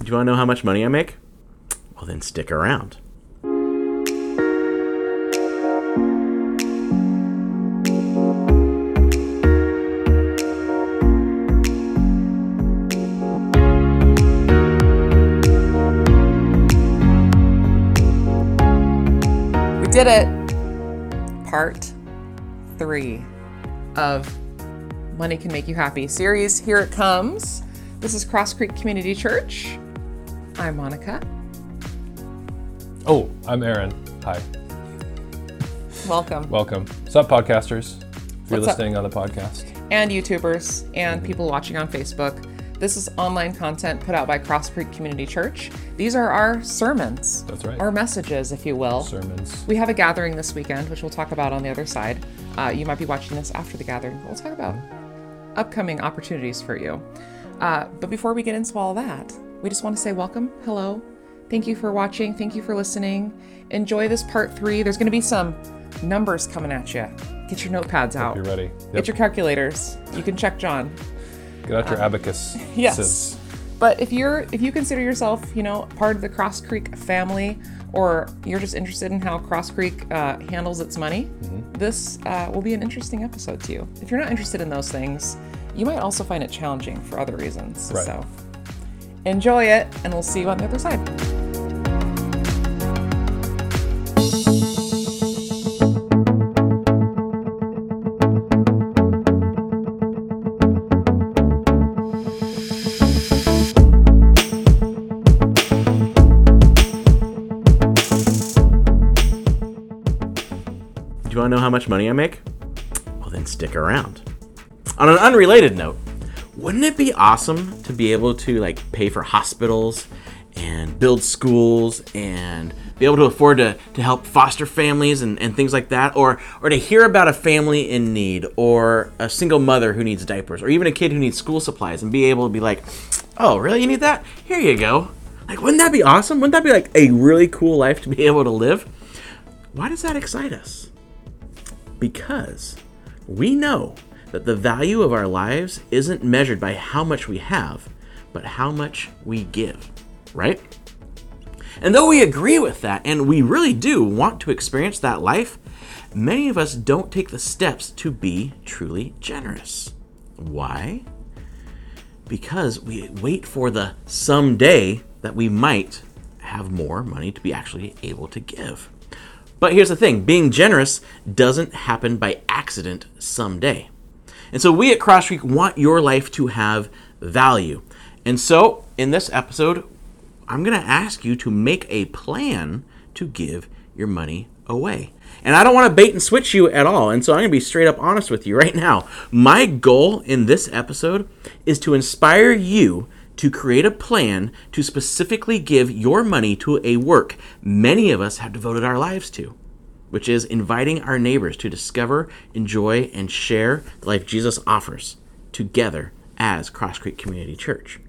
Do you want to know how much money I make? Well, then stick around. We did it. Part three of Money Can Make You Happy series. Here it comes. This is Cross Creek Community Church. I'm Monica. Oh, I'm Aaron. Hi. Welcome. Welcome. What's up, podcasters? If you're What's up? listening on the podcast. and YouTubers and people watching on Facebook. This is online content put out by Cross Creek Community Church. These are our sermons. That's right. Our messages, if you will. Sermons. We have a gathering this weekend, which we'll talk about on the other side. Uh, you might be watching this after the gathering. We'll talk about upcoming opportunities for you. Uh, but before we get into all that, we just want to say welcome, hello. Thank you for watching. Thank you for listening. Enjoy this part three. There's going to be some numbers coming at you. Get your notepads out. You're ready. Get your calculators. You can check John. Get out your abacus. Yes. But if you're if you consider yourself, you know, part of the Cross Creek family, or you're just interested in how Cross Creek uh, handles its money, Mm-hmm. this uh, will be an interesting episode to you. If you're not interested in those things, you might also find it challenging for other reasons. Right. So enjoy it, and we'll see you on the other side. Do you want to know how much money I make? Well, then stick around. On an unrelated note, wouldn't it be awesome to be able to like pay for hospitals and build schools and be able to afford to, to help foster families and, and things like that? Or or to hear about a family in need or a single mother who needs diapers or even a kid who needs school supplies and be able to be like oh really? You need that? Here you go. Like wouldn't that be awesome? Wouldn't that be like a really cool life to be able to live? Why does that excite us? Because we know that the value of our lives isn't measured by how much we have, but how much we give, right? And though we agree with that and we really do want to experience that life, many of us don't take the steps to be truly generous. Why? Because we wait for the someday that we might have more money to be actually able to give. But here's the thing being generous doesn't happen by accident someday. And so we at Cross Creek want your life to have value. And so in this episode, I'm going to ask you to make a plan to give your money away. And I don't want to bait and switch you at all. And so I'm going to be straight up honest with you right now. My goal in this episode is to inspire you to create a plan to specifically give your money to a work many of us have devoted our lives to, which is inviting our neighbors to discover, enjoy, and share the life Jesus offers together as Cross Creek Community Church.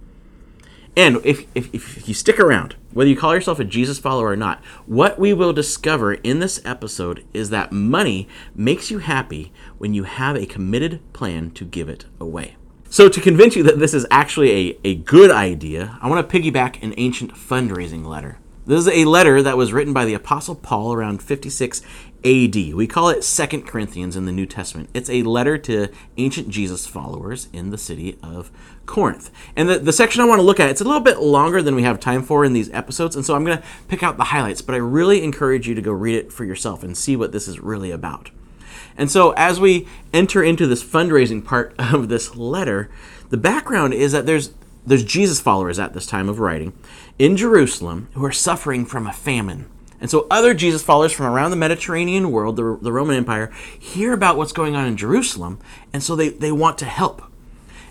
And if, if, if you stick around, whether you call yourself a Jesus follower or not, what we will discover in this episode is that money makes you happy when you have a committed plan to give it away. So, to convince you that this is actually a, a good idea, I want to piggyback an ancient fundraising letter. This is a letter that was written by the Apostle Paul around 56 AD. We call it Second Corinthians in the New Testament. It's a letter to ancient Jesus followers in the city of Corinth. And the, the section I want to look at, it's a little bit longer than we have time for in these episodes, and so I'm going to pick out the highlights, but I really encourage you to go read it for yourself and see what this is really about. And so, as we enter into this fundraising part of this letter, the background is that there's there's Jesus followers at this time of writing in Jerusalem who are suffering from a famine. And so, other Jesus followers from around the Mediterranean world, the, the Roman Empire, hear about what's going on in Jerusalem, and so they, they want to help.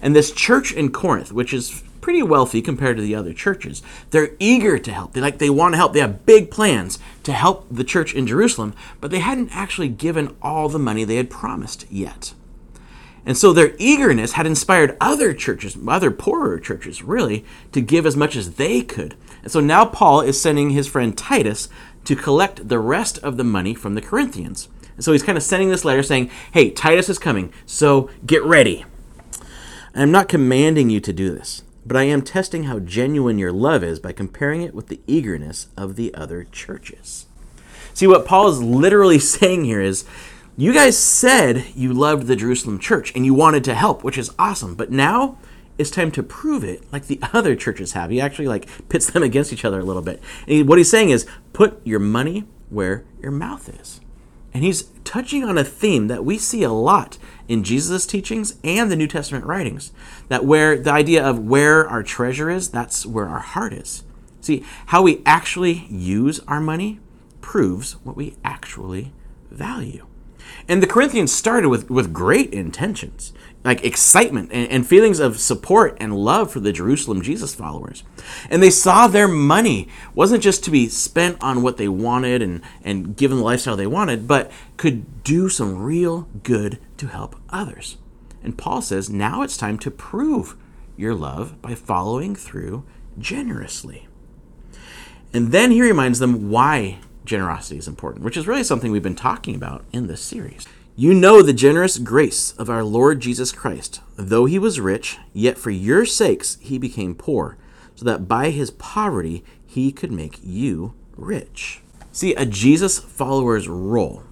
And this church in Corinth, which is pretty wealthy compared to the other churches, they're eager to help. They like they want to help. They have big plans to help the church in Jerusalem, but they hadn't actually given all the money they had promised yet. And so their eagerness had inspired other churches, other poorer churches, really, to give as much as they could. And so now Paul is sending his friend Titus to collect the rest of the money from the Corinthians. And so he's kind of sending this letter saying, hey, Titus is coming, so get ready. I'm not commanding you to do this, but I am testing how genuine your love is by comparing it with the eagerness of the other churches. See, what Paul is literally saying here is you guys said you loved the Jerusalem church and you wanted to help, which is awesome, but now it's time to prove it like the other churches have. He actually like pits them against each other a little bit. And he, what he's saying is put your money where your mouth is. And he's touching on a theme that we see a lot in Jesus' teachings and the New Testament writings. That where the idea of where our treasure is, that's where our heart is. See, how we actually use our money proves what we actually value. And the Corinthians started with, with great intentions, like excitement and, and, feelings of support and love for the Jerusalem Jesus followers. And they saw their money wasn't just to be spent on what they wanted and, and given the lifestyle they wanted, but could do some real good to help others. And Paul says now it's time to prove your love by following through generously. And then he reminds them why generosity is important, which is really something we've been talking about in this series. You know the generous grace of our Lord Jesus Christ. Though he was rich, yet for your sakes he became poor, so that by his poverty he could make you rich. See, a Jesus follower's role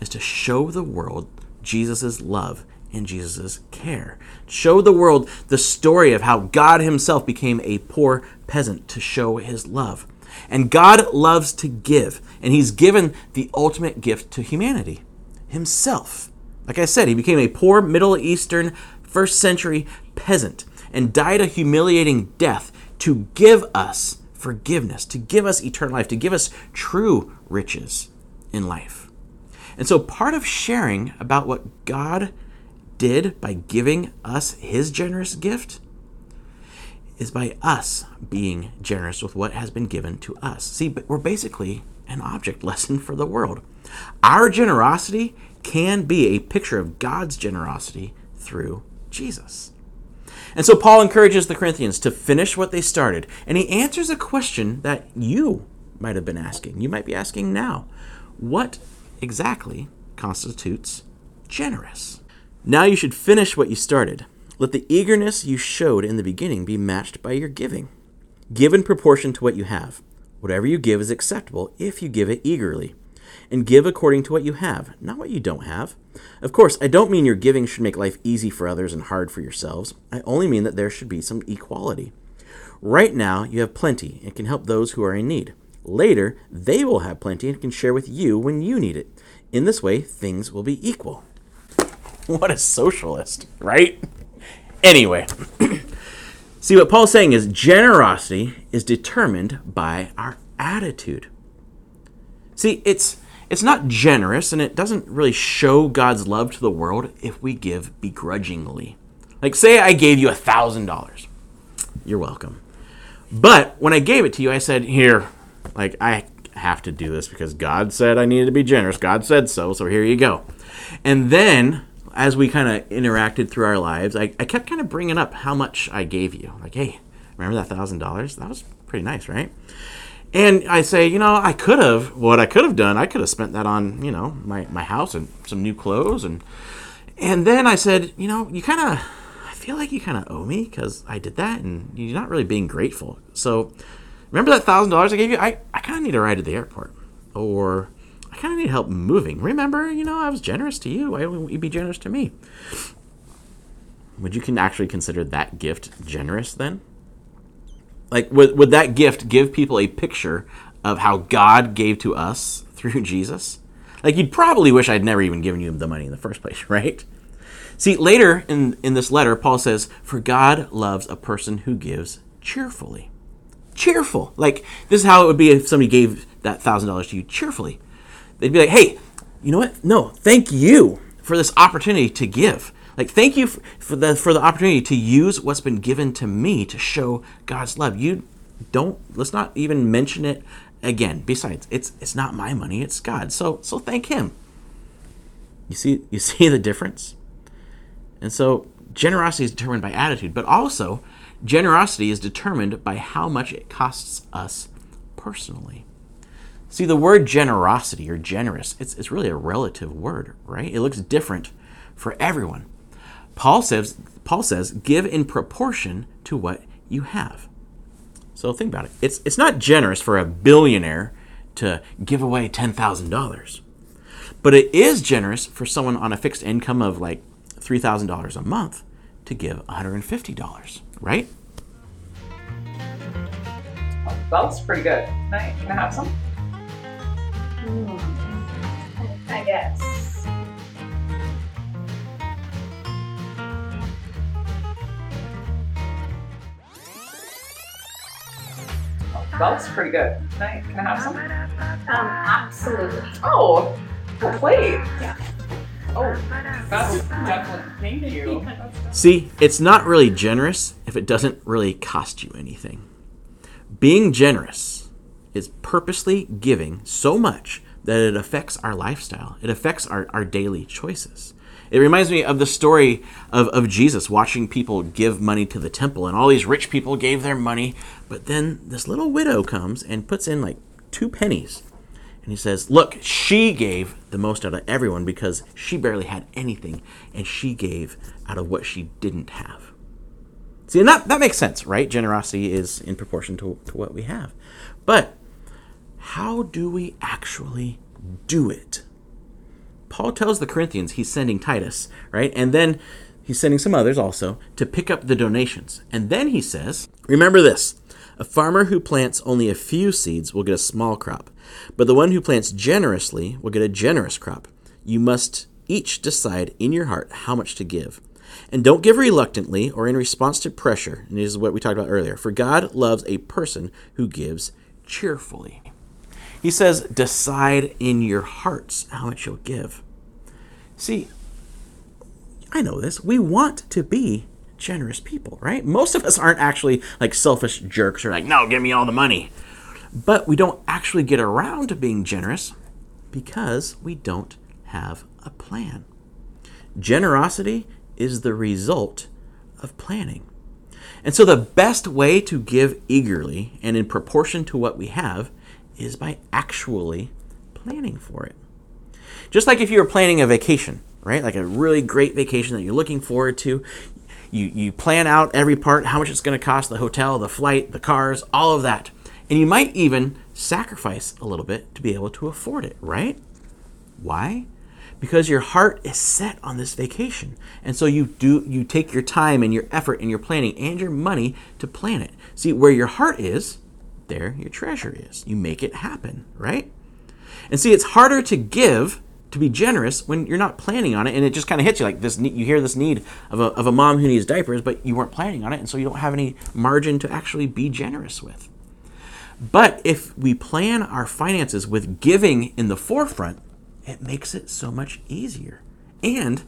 is to show the world Jesus' love and Jesus' care. Show the world the story of how God himself became a poor peasant to show his love. And God loves to give, and He's given the ultimate gift to humanity Himself. Like I said, He became a poor Middle Eastern first century peasant and died a humiliating death to give us forgiveness, to give us eternal life, to give us true riches in life. And so, part of sharing about what God did by giving us His generous gift is by us being generous with what has been given to us. See, we're basically an object lesson for the world. Our generosity can be a picture of God's generosity through Jesus. And so Paul encourages the Corinthians to finish what they started, and he answers a question that you might have been asking. You might be asking now what exactly constitutes generous? Now you should finish what you started. Let the eagerness you showed in the beginning be matched by your giving. Give in proportion to what you have. Whatever you give is acceptable if you give it eagerly. And give according to what you have, not what you don't have. Of course, I don't mean your giving should make life easy for others and hard for yourselves. I only mean that there should be some equality. Right now, you have plenty and can help those who are in need. Later, they will have plenty and can share with you when you need it. In this way, things will be equal. What a socialist, right? Anyway, see what Paul's saying is generosity is determined by our attitude. See, it's it's not generous and it doesn't really show God's love to the world if we give begrudgingly. Like say I gave you a thousand dollars. You're welcome. But when I gave it to you, I said, here, like I have to do this because God said I needed to be generous. God said so, so here you go. And then as we kind of interacted through our lives, I, I kept kind of bringing up how much I gave you. Like, hey, remember that thousand dollars? That was pretty nice, right? And I say, you know, I could have what I could have done. I could have spent that on, you know, my, my house and some new clothes, and and then I said, you know, you kind of, I feel like you kind of owe me because I did that, and you're not really being grateful. So, remember that thousand dollars I gave you? I I kind of need a ride to the airport, or I kind of need help moving. Remember, you know, I was generous to you. Why wouldn't you be generous to me? Would you can actually consider that gift generous then? Like, would, would that gift give people a picture of how God gave to us through Jesus? Like, you'd probably wish I'd never even given you the money in the first place, right? See, later in, in this letter, Paul says, For God loves a person who gives cheerfully. Cheerful. Like, this is how it would be if somebody gave that $1,000 to you cheerfully they'd be like, hey, you know what? No, thank you for this opportunity to give. Like, thank you for, the for the opportunity to use what's been given to me to show God's love. You don't let's not even mention it again. Besides, it's it's not my money, it's God. So so thank him. You see you see the difference? And so generosity is determined by attitude, but also generosity is determined by how much it costs us personally. See, the word generosity or generous, it's, it's really a relative word, right? It looks different for everyone. Paul says, Paul says, give in proportion to what you have. So think about it. It's it's not generous for a billionaire to give away $10,000. But it is generous for someone on a fixed income of like $3,000 a month to give $150, right? That was pretty good. Can I, can I have some? I guess. That was pretty good. Can I, can I have some? Um, absolutely. Oh, a plate. Yeah. Oh, that's definitely. Thank you. See, it's not really generous if it doesn't really cost you anything. Being generous is purposely giving so much that it affects our lifestyle, it affects our, our daily choices. It reminds me of the story of, of Jesus watching people give money to the temple, and all these rich people gave their money, but then this little widow comes and puts in like two pennies. And he says, Look, she gave the most out of everyone because she barely had anything, and she gave out of what she didn't have. See, and that, that makes sense, right? Generosity is in proportion to, to what we have. But how do we actually do it? Paul tells the Corinthians he's sending Titus, right? And then he's sending some others also to pick up the donations. And then he says, Remember this a farmer who plants only a few seeds will get a small crop, but the one who plants generously will get a generous crop. You must each decide in your heart how much to give. And don't give reluctantly or in response to pressure. And this is what we talked about earlier. For God loves a person who gives cheerfully. He says, decide in your hearts how much you'll give. See, I know this. We want to be generous people, right? Most of us aren't actually like selfish jerks or like, no, give me all the money. But we don't actually get around to being generous because we don't have a plan. Generosity is the result of planning. And so the best way to give eagerly and in proportion to what we have is by actually planning for it. Just like if you were planning a vacation, right? Like a really great vacation that you're looking forward to, you, you plan out every part, how much it's going to cost, the hotel, the flight, the cars, all of that. And you might even sacrifice a little bit to be able to afford it, right? Why? Because your heart is set on this vacation. And so you do you take your time and your effort and your planning and your money to plan it. See, where your heart is, there your treasure is. You make it happen, right? And see, it's harder to give, to be generous, when you're not planning on it, and it just kind of hits you like this. You hear this need of a, of a mom who needs diapers, but you weren't planning on it, and so you don't have any margin to actually be generous with. But if we plan our finances with giving in the forefront, it makes it so much easier. And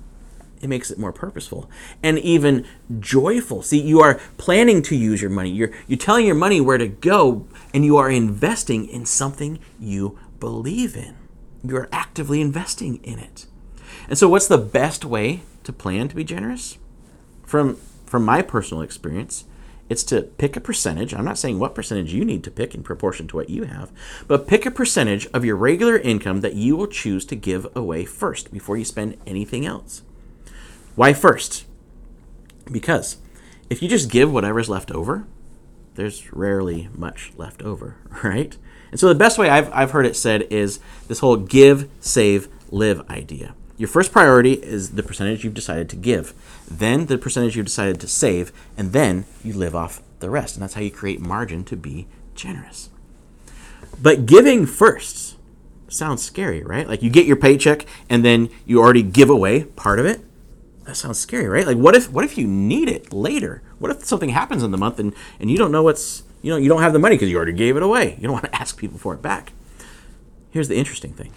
it makes it more purposeful and even joyful. See, you are planning to use your money. You're you're telling your money where to go and you are investing in something you believe in. You're actively investing in it. And so what's the best way to plan to be generous? From from my personal experience, it's to pick a percentage. I'm not saying what percentage you need to pick in proportion to what you have, but pick a percentage of your regular income that you will choose to give away first before you spend anything else. Why first? Because if you just give whatever's left over, there's rarely much left over, right? And so the best way I've, I've heard it said is this whole give, save, live idea. Your first priority is the percentage you've decided to give, then the percentage you've decided to save, and then you live off the rest. And that's how you create margin to be generous. But giving first sounds scary, right? Like you get your paycheck and then you already give away part of it. That sounds scary, right? Like what if what if you need it later? What if something happens in the month and, and you don't know what's you know you don't have the money because you already gave it away. You don't want to ask people for it back. Here's the interesting thing.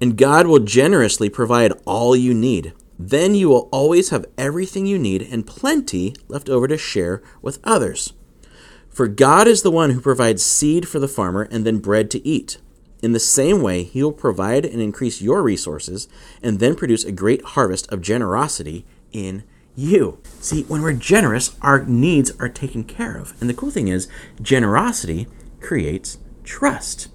And God will generously provide all you need. Then you will always have everything you need and plenty left over to share with others. For God is the one who provides seed for the farmer and then bread to eat. In the same way, He will provide and increase your resources and then produce a great harvest of generosity in you. See, when we're generous, our needs are taken care of. And the cool thing is, generosity creates trust.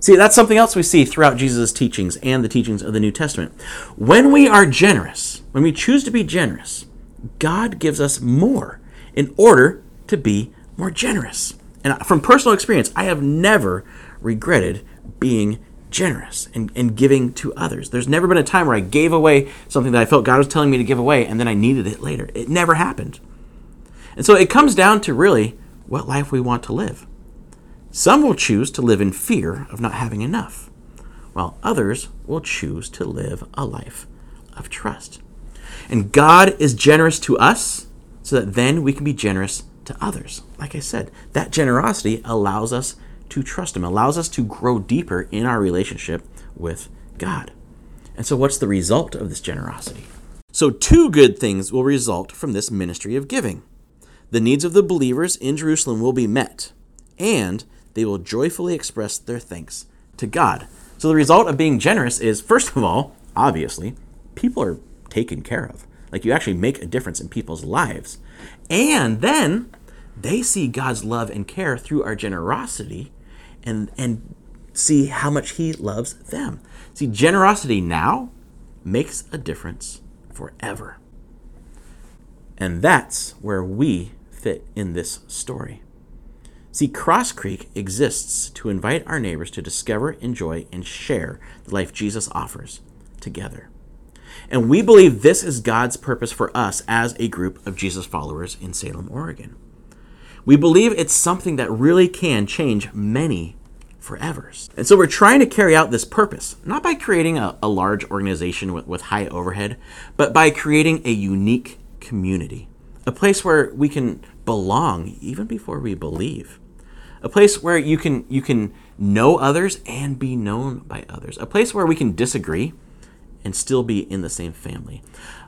See, that's something else we see throughout Jesus' teachings and the teachings of the New Testament. When we are generous, when we choose to be generous, God gives us more in order to be more generous. And from personal experience, I have never regretted being generous and, and giving to others. There's never been a time where I gave away something that I felt God was telling me to give away and then I needed it later. It never happened. And so it comes down to really what life we want to live. Some will choose to live in fear of not having enough, while others will choose to live a life of trust. And God is generous to us so that then we can be generous to others. Like I said, that generosity allows us to trust Him, allows us to grow deeper in our relationship with God. And so, what's the result of this generosity? So, two good things will result from this ministry of giving. The needs of the believers in Jerusalem will be met, and they will joyfully express their thanks to God. So, the result of being generous is, first of all, obviously, people are taken care of. Like you actually make a difference in people's lives. And then they see God's love and care through our generosity and and see how much he loves them. See, generosity now makes a difference forever. And that's where we fit in this story. See, Cross Creek exists to invite our neighbors to discover, enjoy, and share the life Jesus offers together. And we believe this is God's purpose for us as a group of Jesus followers in Salem, Oregon. We believe it's something that really can change many forevers. And so we're trying to carry out this purpose, not by creating a, a large organization with, with high overhead, but by creating a unique community, a place where we can belong even before we believe. A place where you can you can know others and be known by others. A place where we can disagree and still be in the same family.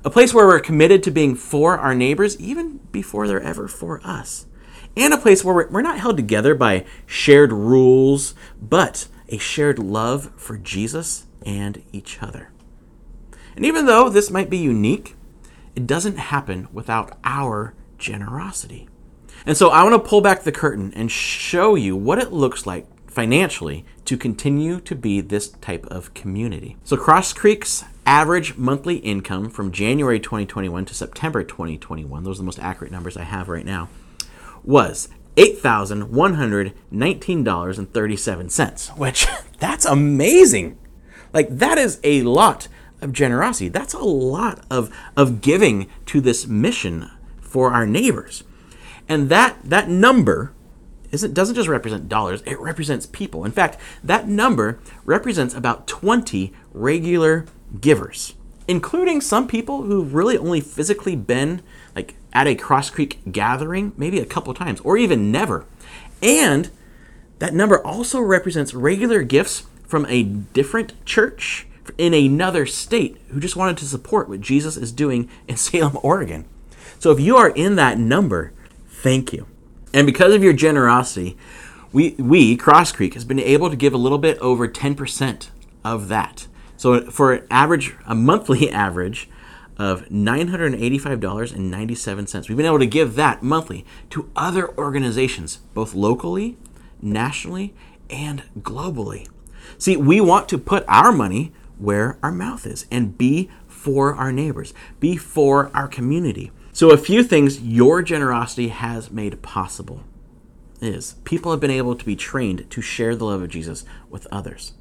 A place where we're committed to being for our neighbors even before they're ever for us. And a place where we're not held together by shared rules, but a shared love for Jesus and each other. And even though this might be unique, it doesn't happen without our generosity. And so I want to pull back the curtain and show you what it looks like financially to continue to be this type of community. So, Cross Creek's average monthly income from January 2021 to September 2021, those are the most accurate numbers I have right now, was $8,119.37, which that's amazing. Like, that is a lot of generosity. That's a lot of, of giving to this mission for our neighbors. And that, that number isn't doesn't just represent dollars, it represents people. In fact, that number represents about 20 regular givers, including some people who've really only physically been at a Cross Creek gathering maybe a couple times or even never. And that number also represents regular gifts from a different church in another state who just wanted to support what Jesus is doing in Salem, Oregon. So if you are in that number, thank you. And because of your generosity, we, we, Cross Creek, has been able to give a little bit over 10% of that. So for an average, a monthly average of $985.97, we've been able to give that monthly to other organizations, both locally, nationally, and globally. See, we want to put our money where our mouth is and be for our neighbors, be for our community. So, a few things your generosity has made possible is people have been able to be trained to share the love of Jesus with others.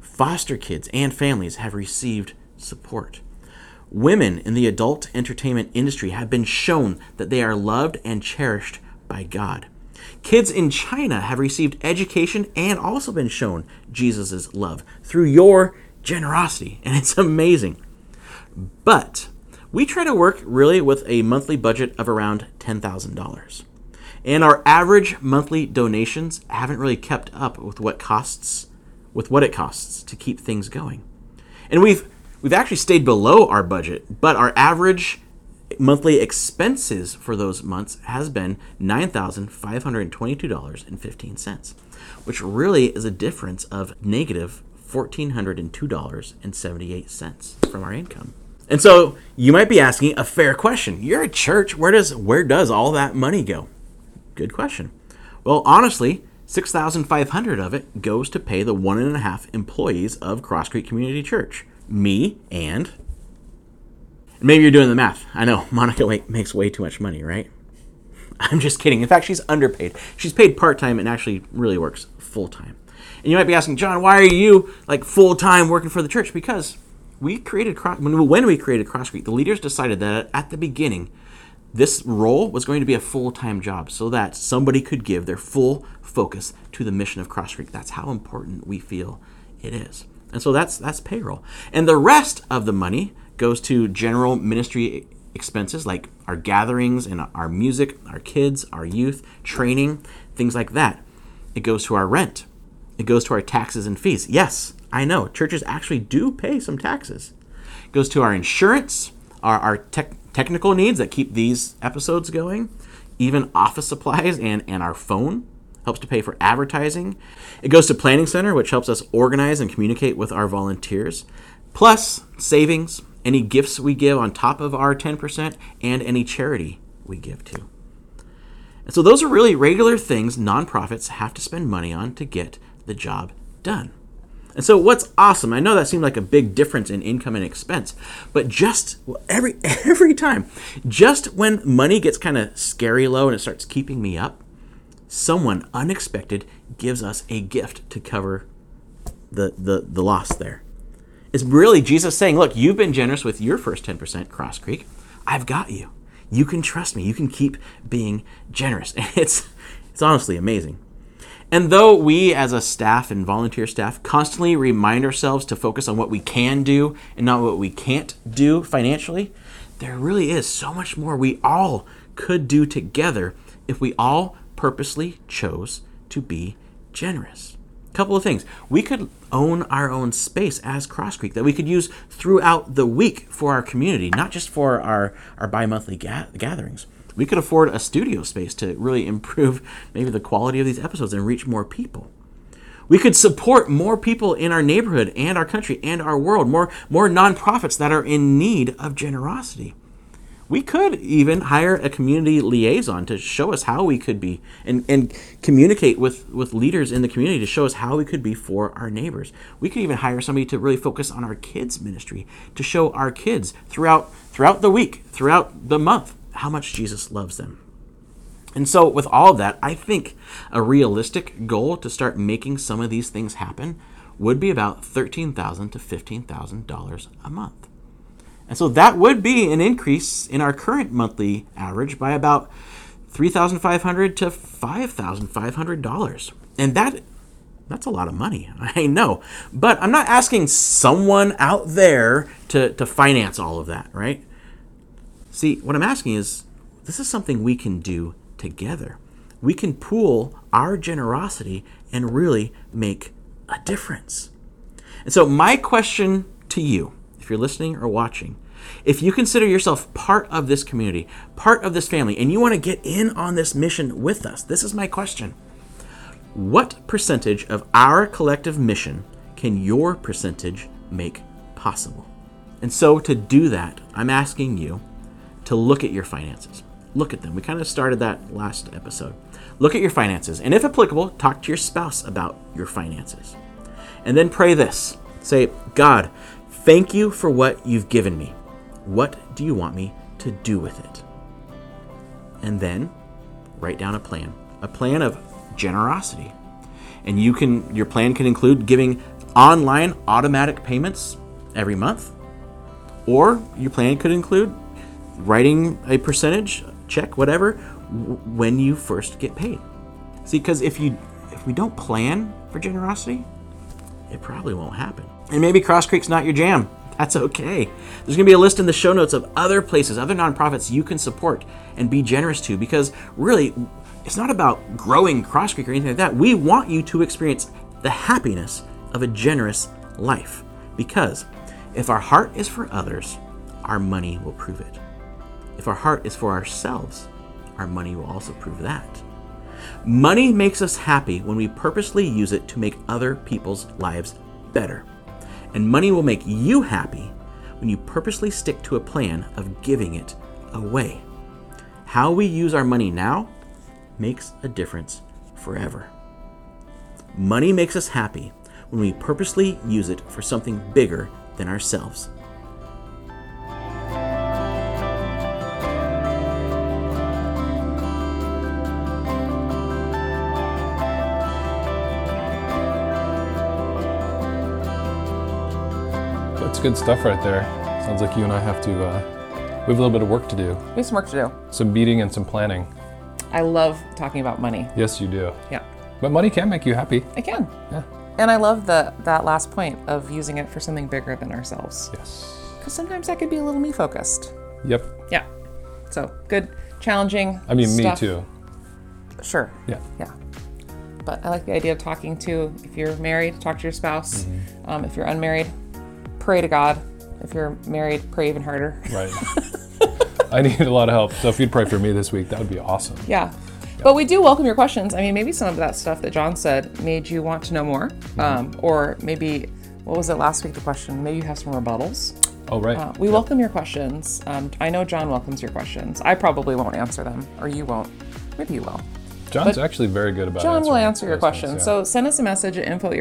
Foster kids and families have received support. Women in the adult entertainment industry have been shown that they are loved and cherished by God. Kids in China have received education and also been shown Jesus' love through your generosity, and it's amazing. But we try to work really with a monthly budget of around $10,000. And our average monthly donations haven't really kept up with what costs with what it costs to keep things going. And we've we've actually stayed below our budget, but our average monthly expenses for those months has been $9,522.15, which really is a difference of negative $1,402.78 from our income. And so you might be asking a fair question. You're a church. Where does where does all that money go? Good question. Well, honestly, six thousand five hundred of it goes to pay the one and a half employees of Cross Creek Community Church. Me and maybe you're doing the math. I know Monica makes way too much money, right? I'm just kidding. In fact, she's underpaid. She's paid part time and actually really works full time. And you might be asking, John, why are you like full time working for the church? Because we created when we created Cross Creek, the leaders decided that at the beginning, this role was going to be a full time job so that somebody could give their full focus to the mission of Cross Creek. That's how important we feel it is. And so that's that's payroll. And the rest of the money goes to general ministry expenses like our gatherings and our music, our kids, our youth, training, things like that. It goes to our rent. It goes to our taxes and fees. Yes, I know. Churches actually do pay some taxes. It goes to our insurance, our, our tech, technical needs that keep these episodes going, even office supplies and, and our phone helps to pay for advertising. It goes to Planning Center, which helps us organize and communicate with our volunteers, plus savings, any gifts we give on top of our 10%, and any charity we give to. And so those are really regular things nonprofits have to spend money on to get the job done. And so what's awesome, I know that seemed like a big difference in income and expense, but just every every time, just when money gets kind of scary low and it starts keeping me up, someone unexpected gives us a gift to cover the the, the loss there. It's really Jesus saying, look, you've been generous with your first 10% Cross Creek. I've got you. You can trust me. You can keep being generous. And it's it's honestly amazing. And though we as a staff and volunteer staff constantly remind ourselves to focus on what we can do and not what we can't do financially, there really is so much more we all could do together if we all purposely chose to be generous. Couple of things. We could own our own space as Cross Creek that we could use throughout the week for our community, not just for our, our bi monthly ga- gatherings we could afford a studio space to really improve maybe the quality of these episodes and reach more people. We could support more people in our neighborhood and our country and our world, more, more nonprofits that are in need of generosity. We could even hire a community liaison to show us how we could be and, and communicate with, with leaders in the community to show us how we could be for our neighbors. We could even hire somebody to really focus on our kids' ministry, to show our kids throughout throughout the week, throughout the month, how much Jesus loves them. And so, with all of that, I think a realistic goal to start making some of these things happen would be about 13,000 to $15,000 a month. And so that would be an increase in our current monthly average by about 3,500 to $5,500. And that that's a lot of money. I know. But I'm not asking someone out there to, to finance all of that, right? See, what I'm asking is this is something we can do together. We can pool our generosity and really make a difference. And so, my question to you, if you're listening or watching, if you consider yourself part of this community, part of this family, and you want to get in on this mission with us, this is my question. What percentage of our collective mission can your percentage make possible? And so, to do that, I'm asking you to look at your finances. Look at them. We kind of started that last episode. Look at your finances, and if applicable, talk to your spouse about your finances. And then pray this say, God, thank you for what you've given me. What do you want me to do with it? And then write down a plan, a plan of generosity. And you can your plan can include giving online automatic payments every month. Or your plan could include writing a percentage check, whatever, when you first get paid. See, because if you if we don't plan for generosity, it probably won't happen. And maybe Cross Creek's not your jam. That's okay. There's going to be a list in the show notes of other places, other nonprofits you can support and be generous to because really, it's not about growing Cross Creek or anything like that. We want you to experience the happiness of a generous life because if our heart is for others, our money will prove it. If our heart is for ourselves, our money will also prove that. Money makes us happy when we purposely use it to make other people's lives better. And money will make you happy when you purposely stick to a plan of giving it away. How we use our money now makes a difference forever. Money makes us happy when we purposely use it for something bigger than ourselves. Good stuff right there. Sounds like you and I have to. Uh, we have a little bit of work to do. We have some work to do. Some meeting and some planning. I love talking about money. Yes, you do. Yeah, But money can make you happy. I can. Yeah. And I love the that last point of using it for something bigger than ourselves. Yes. Because sometimes that could be a little me focused. Yep. Yeah. So good, challenging. I mean, stuff. me too. Sure. Yeah. Yeah. But I like the idea of talking to, if you're married, talk to your spouse. Mm-hmm. Um, if you're unmarried, pray to God. If you're married, pray even harder. Right. I need a lot of help. So if you'd pray for me this week, that would be awesome. Yeah. But we do welcome your questions. I mean, maybe some of that stuff that John said made you want to know more. Mm-hmm. Um, or maybe, what was it last week, the question? Maybe you have some rebuttals. Oh, right. Uh, we welcome your questions. Um, I know John welcomes your questions. I probably won't answer them, or you won't. Maybe you will. John's but actually very good about it. John will answer your questions. yeah. So send us a message at info at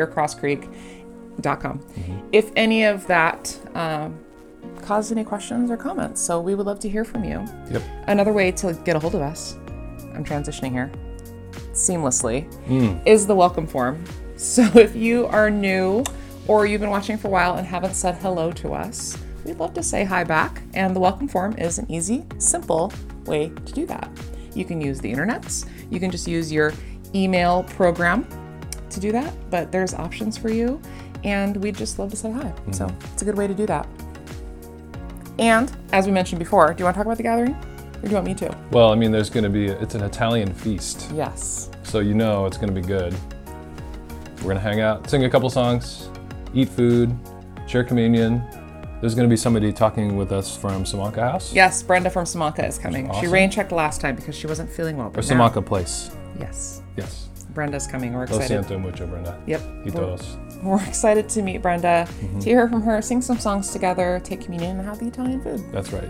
yourcrosscreek.com Mm-hmm. if any of that um, caused any questions or comments. So we would love to hear from you. Yep. Another way to get a hold of us, I'm transitioning here seamlessly, Mm. is the welcome form. So if you are new or you've been watching for a while and haven't said hello to us, we'd love to say hi back. And the welcome form is an easy, simple way to do that. You can use the internets, you can just use your email program to do that, but there's options for you. And we'd just love to say hi. So mm-hmm. it's a good way to do that. And as we mentioned before, do you want to talk about the gathering? Or do you want me to? Well, I mean, there's going to be, it's an Italian feast. Yes. So you know it's going to be good. We're going to hang out, sing a couple songs, eat food, share communion. There's going to be somebody talking with us from Simonka House. Yes, Brenda from Simonka is coming. She rain checked last time because she wasn't feeling well. Or Simonka Place. yes, Yes. Brenda's coming. We're excited. Lo siento mucho, Brenda. Yep. Y todos. We're excited to meet Brenda, Mm-hmm. to hear from her, sing some songs together, take communion, and have the Italian food. That's right.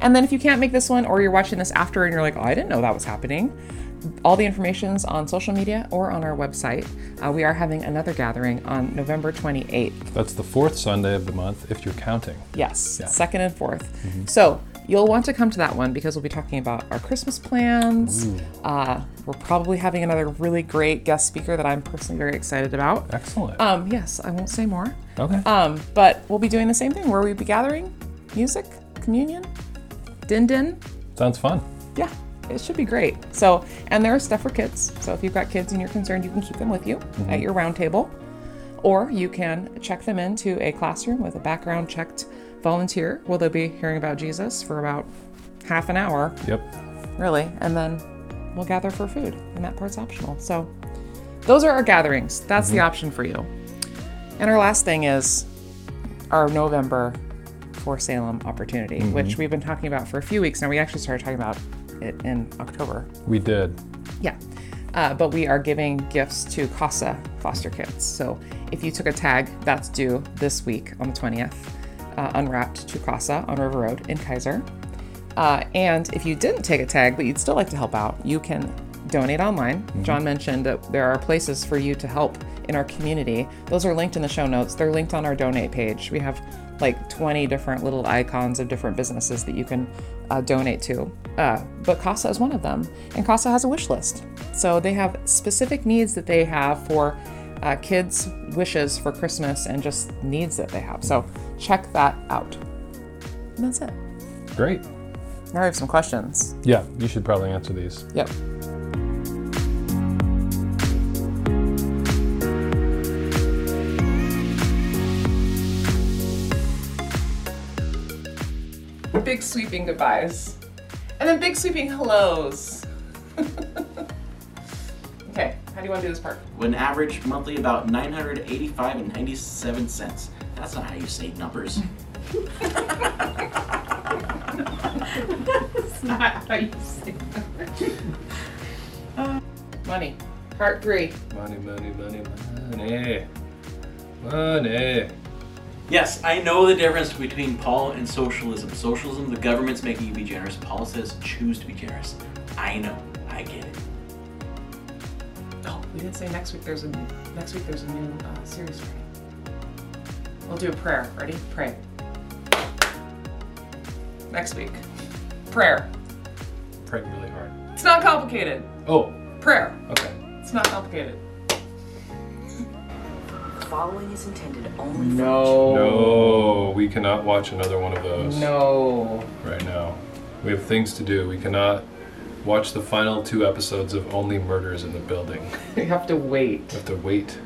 And then if you can't make this one or you're watching this after and you're like, oh, I didn't know that was happening, all the information's on social media or on our website. Uh, we are having another gathering on November 28th. That's the fourth Sunday of the month, if you're counting. Yes, Yeah. second and 4th So you'll want to come to that one because we'll be talking about our Christmas plans. Uh, we're probably having another really great guest speaker that I'm personally very excited about. Excellent. Um, yes, I won't say more. okay. Um, but we'll be doing the same thing where we'll be gathering music, communion, din din. Sounds fun. Yeah, it should be great. So, and there is stuff for kids. So if you've got kids and you're concerned, you can keep them with you at your round table. Or you can check them into a classroom with a background checked volunteer where they'll be hearing about Jesus for about half an hour, Yep. really, and then we'll gather for food, and that part's optional. So those are our gatherings. That's the option for you. And our last thing is our November for Salem opportunity, which we've been talking about for a few weeks now. We actually started talking about it in October. We did. Yeah. Uh, but we are giving gifts to CASA foster kids. So if you took a tag, that's due this week on the 20th, uh, unwrapped to CASA on River Road in Keizer. Uh, and if you didn't take a tag, but you'd still like to help out, you can donate online. John mentioned that there are places for you to help in our community. Those are linked in the show notes. They're linked on our donate page. We have like 20 different little icons of different businesses that you can uh, donate to. Uh, but CASA is one of them. And CASA has a wish list. So they have specific needs that they have for uh, kids' wishes for Christmas and just needs that they have. So check that out. And that's it. Great. Now we have some questions. Yeah, you should probably answer these. Yep. Big sweeping goodbyes. And then big sweeping hellos. okay, how do you want to do this part? With an average monthly about 985 and 97 cents. That's not how you say numbers. That's not how you say that. Money. Part three. Money, money, money, money. Money. Yes, I know the difference between Paul and socialism. Socialism, the government's making you be generous. Paul says choose to be generous. I know. I get it. Oh, we didn't say next week. There's a next week. There's a new uh, series ready. We'll do a prayer. Ready? Pray. Next week, prayer. Pray really hard. It's not complicated. Oh, Prayer. okay. It's not complicated. The following is intended only for No. No, we we cannot watch another one of those No. right now. We have things to do. We cannot watch the final two episodes of Only Murders in the Building. We have to wait. We have to wait